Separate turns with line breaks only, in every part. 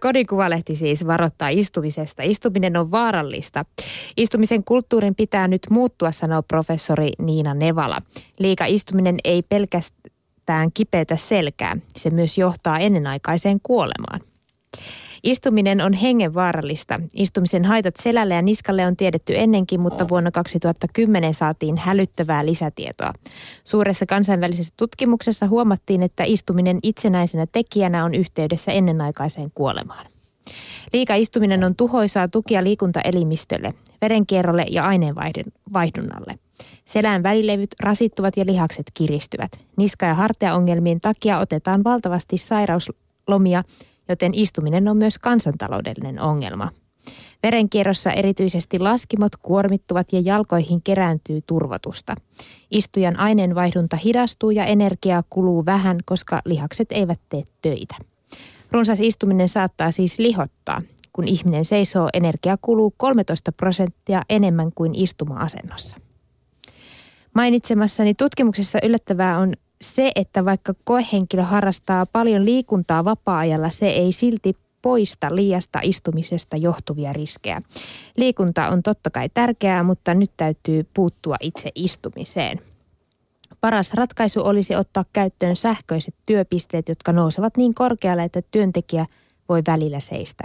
Kodinkuvalehti siis varoittaa istumisesta. Istuminen on vaarallista. Istumisen kulttuurin pitää nyt muuttua, sanoo professori Niina Nevala. Liika istuminen ei pelkästään kipeytä selkää. Se myös johtaa ennenaikaiseen kuolemaan. Istuminen on hengenvaarallista. Istumisen haitat selälle ja niskalle on tiedetty ennenkin, mutta vuonna 2010 saatiin hälyttävää lisätietoa. Suuressa kansainvälisessä tutkimuksessa huomattiin, että istuminen itsenäisenä tekijänä on yhteydessä ennenaikaiseen kuolemaan. Liika istuminen on tuhoisaa tukia liikuntaelimistölle, verenkierrolle ja aineenvaihdunnalle. Selän välilevyt rasittuvat ja lihakset kiristyvät. Niska- ja hartiaongelmien takia otetaan valtavasti sairauslomia joten istuminen on myös kansantaloudellinen ongelma. Verenkierrossa erityisesti laskimot kuormittuvat ja jalkoihin kerääntyy turvotusta. Istujan aineenvaihdunta hidastuu ja energiaa kuluu vähän, koska lihakset eivät tee töitä. Runsas istuminen saattaa siis lihottaa. Kun ihminen seisoo, energia kuluu 13 prosenttia enemmän kuin istuma-asennossa. Mainitsemassani tutkimuksessa yllättävää on se, että vaikka koehenkilö harrastaa paljon liikuntaa vapaa-ajalla, se ei silti poista liiasta istumisesta johtuvia riskejä. Liikunta on totta kai tärkeää, mutta nyt täytyy puuttua itse istumiseen. Paras ratkaisu olisi ottaa käyttöön sähköiset työpisteet, jotka nousevat niin korkealle, että työntekijä voi välillä seistä.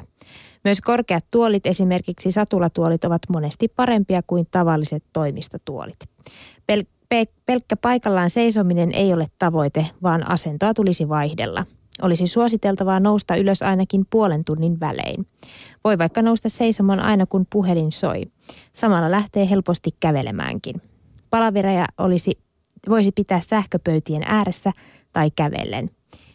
Myös korkeat tuolit, esimerkiksi satulatuolit, ovat monesti parempia kuin tavalliset toimistotuolit. Pel- pelkkä paikallaan seisominen ei ole tavoite, vaan asentoa tulisi vaihdella. Olisi suositeltavaa nousta ylös ainakin puolen tunnin välein. Voi vaikka nousta seisomaan aina kun puhelin soi. Samalla lähtee helposti kävelemäänkin. Palavereja olisi, voisi pitää sähköpöytien ääressä tai kävellen.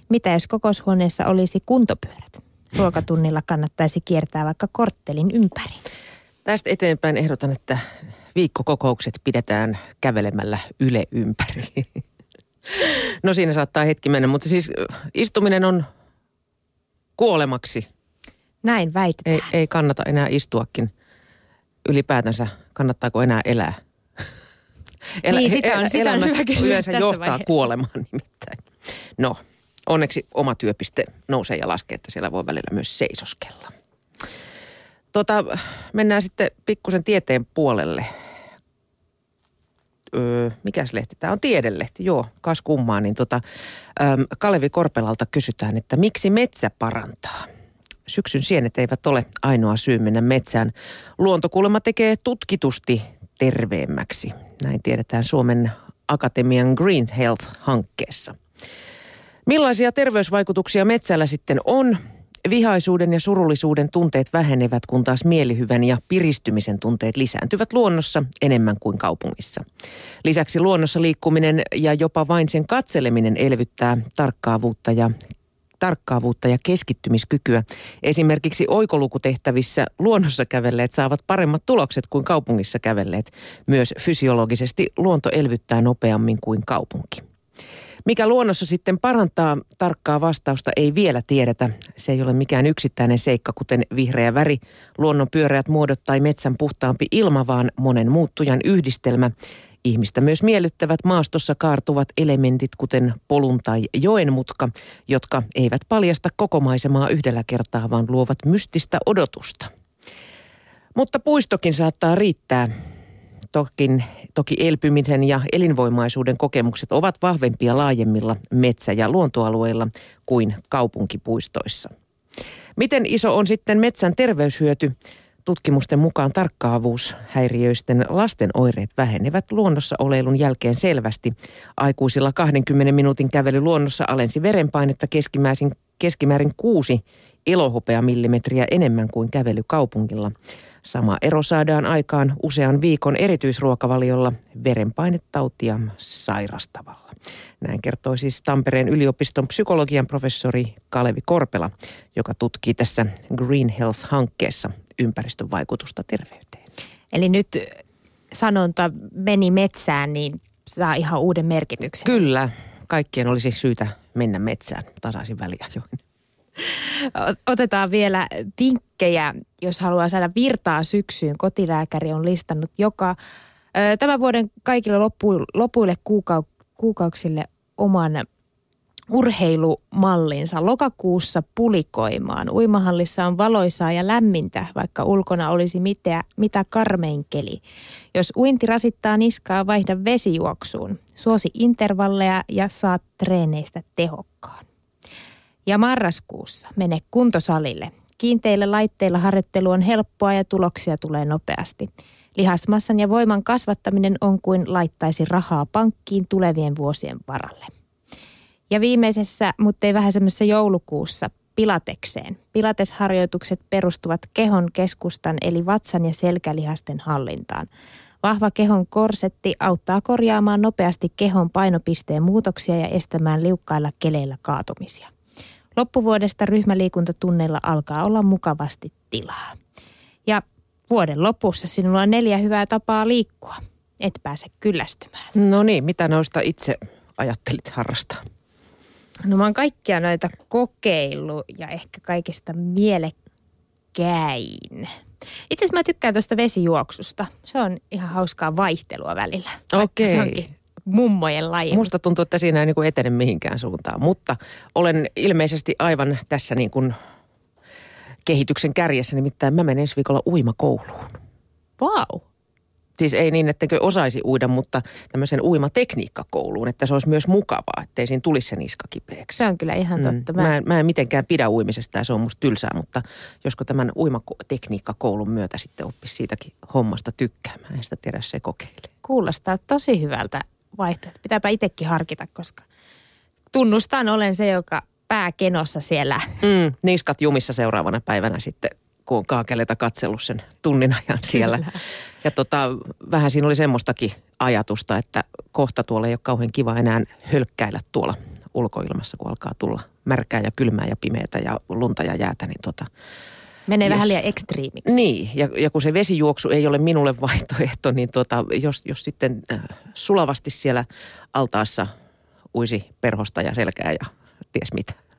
Mitä jos kokoushuoneessa olisi kuntopyörät? Ruokatunnilla kannattaisi kiertää vaikka korttelin ympäri.
Tästä eteenpäin ehdotan, että viikkokokoukset pidetään kävelemällä Yle ympäri. No siinä saattaa hetki mennä, mutta siis istuminen on kuolemaksi.
Näin väitetään.
Ei, ei kannata enää istuakin. Ylipäätänsä kannattaako enää elää?
Elä, niin, sitä on, sitä on
yleensä johtaa
vaiheessa.
kuolemaan nimittäin. No, onneksi oma työpiste nousee ja laskee, että siellä voi välillä myös seisoskella. Tota, mennään sitten pikkusen tieteen puolelle öö, mikäs lehti? Tämä on tiedelehti, joo, kas kummaa. Niin tota, öö, Kalevi Korpelalta kysytään, että miksi metsä parantaa? Syksyn sienet eivät ole ainoa syy mennä metsään. Luontokulma tekee tutkitusti terveemmäksi. Näin tiedetään Suomen Akatemian Green Health-hankkeessa. Millaisia terveysvaikutuksia metsällä sitten on? Vihaisuuden ja surullisuuden tunteet vähenevät, kun taas mielihyvän ja piristymisen tunteet lisääntyvät luonnossa enemmän kuin kaupungissa. Lisäksi luonnossa liikkuminen ja jopa vain sen katseleminen elvyttää tarkkaavuutta ja tarkkaavuutta ja keskittymiskykyä. Esimerkiksi oikolukutehtävissä luonnossa kävelleet saavat paremmat tulokset kuin kaupungissa kävelleet. Myös fysiologisesti luonto elvyttää nopeammin kuin kaupunki. Mikä luonnossa sitten parantaa tarkkaa vastausta ei vielä tiedetä. Se ei ole mikään yksittäinen seikka, kuten vihreä väri, luonnon pyöreät muodot tai metsän puhtaampi ilma, vaan monen muuttujan yhdistelmä. Ihmistä myös miellyttävät maastossa kaartuvat elementit, kuten polun tai joen mutka, jotka eivät paljasta koko maisemaa yhdellä kertaa, vaan luovat mystistä odotusta. Mutta puistokin saattaa riittää. Tokin, toki elpymisen ja elinvoimaisuuden kokemukset ovat vahvempia laajemmilla metsä- ja luontoalueilla kuin kaupunkipuistoissa. Miten iso on sitten metsän terveyshyöty? Tutkimusten mukaan tarkkaavuushäiriöisten lasten oireet vähenevät luonnossa oleilun jälkeen selvästi. Aikuisilla 20 minuutin kävely luonnossa alensi verenpainetta keskimäärin, keskimäärin 6 millimetriä enemmän kuin kävely kaupungilla. Sama ero saadaan aikaan usean viikon erityisruokavaliolla verenpainetautia sairastavalla. Näin kertoi siis Tampereen yliopiston psykologian professori Kalevi Korpela, joka tutkii tässä Green Health-hankkeessa ympäristön vaikutusta terveyteen.
Eli nyt sanonta meni metsään, niin saa ihan uuden merkityksen.
Kyllä, kaikkien olisi syytä mennä metsään tasaisin väliajoin.
Otetaan vielä vinkkejä, jos haluaa saada virtaa syksyyn. Kotilääkäri on listannut joka tämän vuoden kaikille lopu, lopuille kuukau, kuukauksille oman urheilumallinsa lokakuussa pulikoimaan. Uimahallissa on valoisaa ja lämmintä, vaikka ulkona olisi mitä, mitä karmein keli. Jos uinti rasittaa niskaa, vaihda vesijuoksuun. Suosi intervalleja ja saat treeneistä tehokkaan. Ja marraskuussa mene kuntosalille. Kiinteillä laitteilla harjoittelu on helppoa ja tuloksia tulee nopeasti. Lihasmassan ja voiman kasvattaminen on kuin laittaisi rahaa pankkiin tulevien vuosien varalle. Ja viimeisessä, mutta ei vähäisemmässä joulukuussa, pilatekseen. Pilatesharjoitukset perustuvat kehon keskustan eli vatsan ja selkälihasten hallintaan. Vahva kehon korsetti auttaa korjaamaan nopeasti kehon painopisteen muutoksia ja estämään liukkailla keleillä kaatumisia. Loppuvuodesta ryhmäliikuntatunneilla alkaa olla mukavasti tilaa. Ja vuoden lopussa sinulla on neljä hyvää tapaa liikkua. Et pääse kyllästymään.
No niin, mitä noista itse ajattelit harrastaa?
No mä oon kaikkia noita kokeillut ja ehkä kaikista mielekkäin. Itse asiassa mä tykkään tuosta vesijuoksusta. Se on ihan hauskaa vaihtelua välillä.
Okei.
Se onkin mummojen laji.
Musta tuntuu, että siinä ei niin kuin etene mihinkään suuntaan, mutta olen ilmeisesti aivan tässä niin kuin kehityksen kärjessä, nimittäin mä menen ensi viikolla uimakouluun.
Wow.
Siis ei niin, että osaisi uida, mutta tämmöisen uimatekniikkakouluun, että se olisi myös mukavaa, ettei siinä tulisi se niska kipeäksi.
Se on kyllä ihan totta.
Mm. Mä, en, mä en mitenkään pidä uimisesta ja se on musta tylsää, mutta josko tämän uimatekniikkakoulun myötä sitten oppisi siitäkin hommasta tykkäämään. En sitä tiedä, se kokeilee.
Kuulostaa tosi hyvältä vaihtoehto. Pitääpä itsekin harkita, koska tunnustan olen se, joka pääkenossa siellä.
Mm, niskat jumissa seuraavana päivänä sitten, kun on kaakeleita katsellut sen tunnin ajan siellä. Kyllä. Ja tota, vähän siinä oli semmoistakin ajatusta, että kohta tuolla ei ole kauhean kiva enää hölkkäillä tuolla ulkoilmassa, kun alkaa tulla märkää ja kylmää ja pimeätä ja lunta ja jäätä, niin tota,
Menee jos, vähän liian ekstriimiksi.
Niin, ja, ja kun se vesijuoksu ei ole minulle vaihtoehto, niin tota, jos, jos sitten äh, sulavasti siellä altaassa uisi perhosta ja selkää ja ties mitä.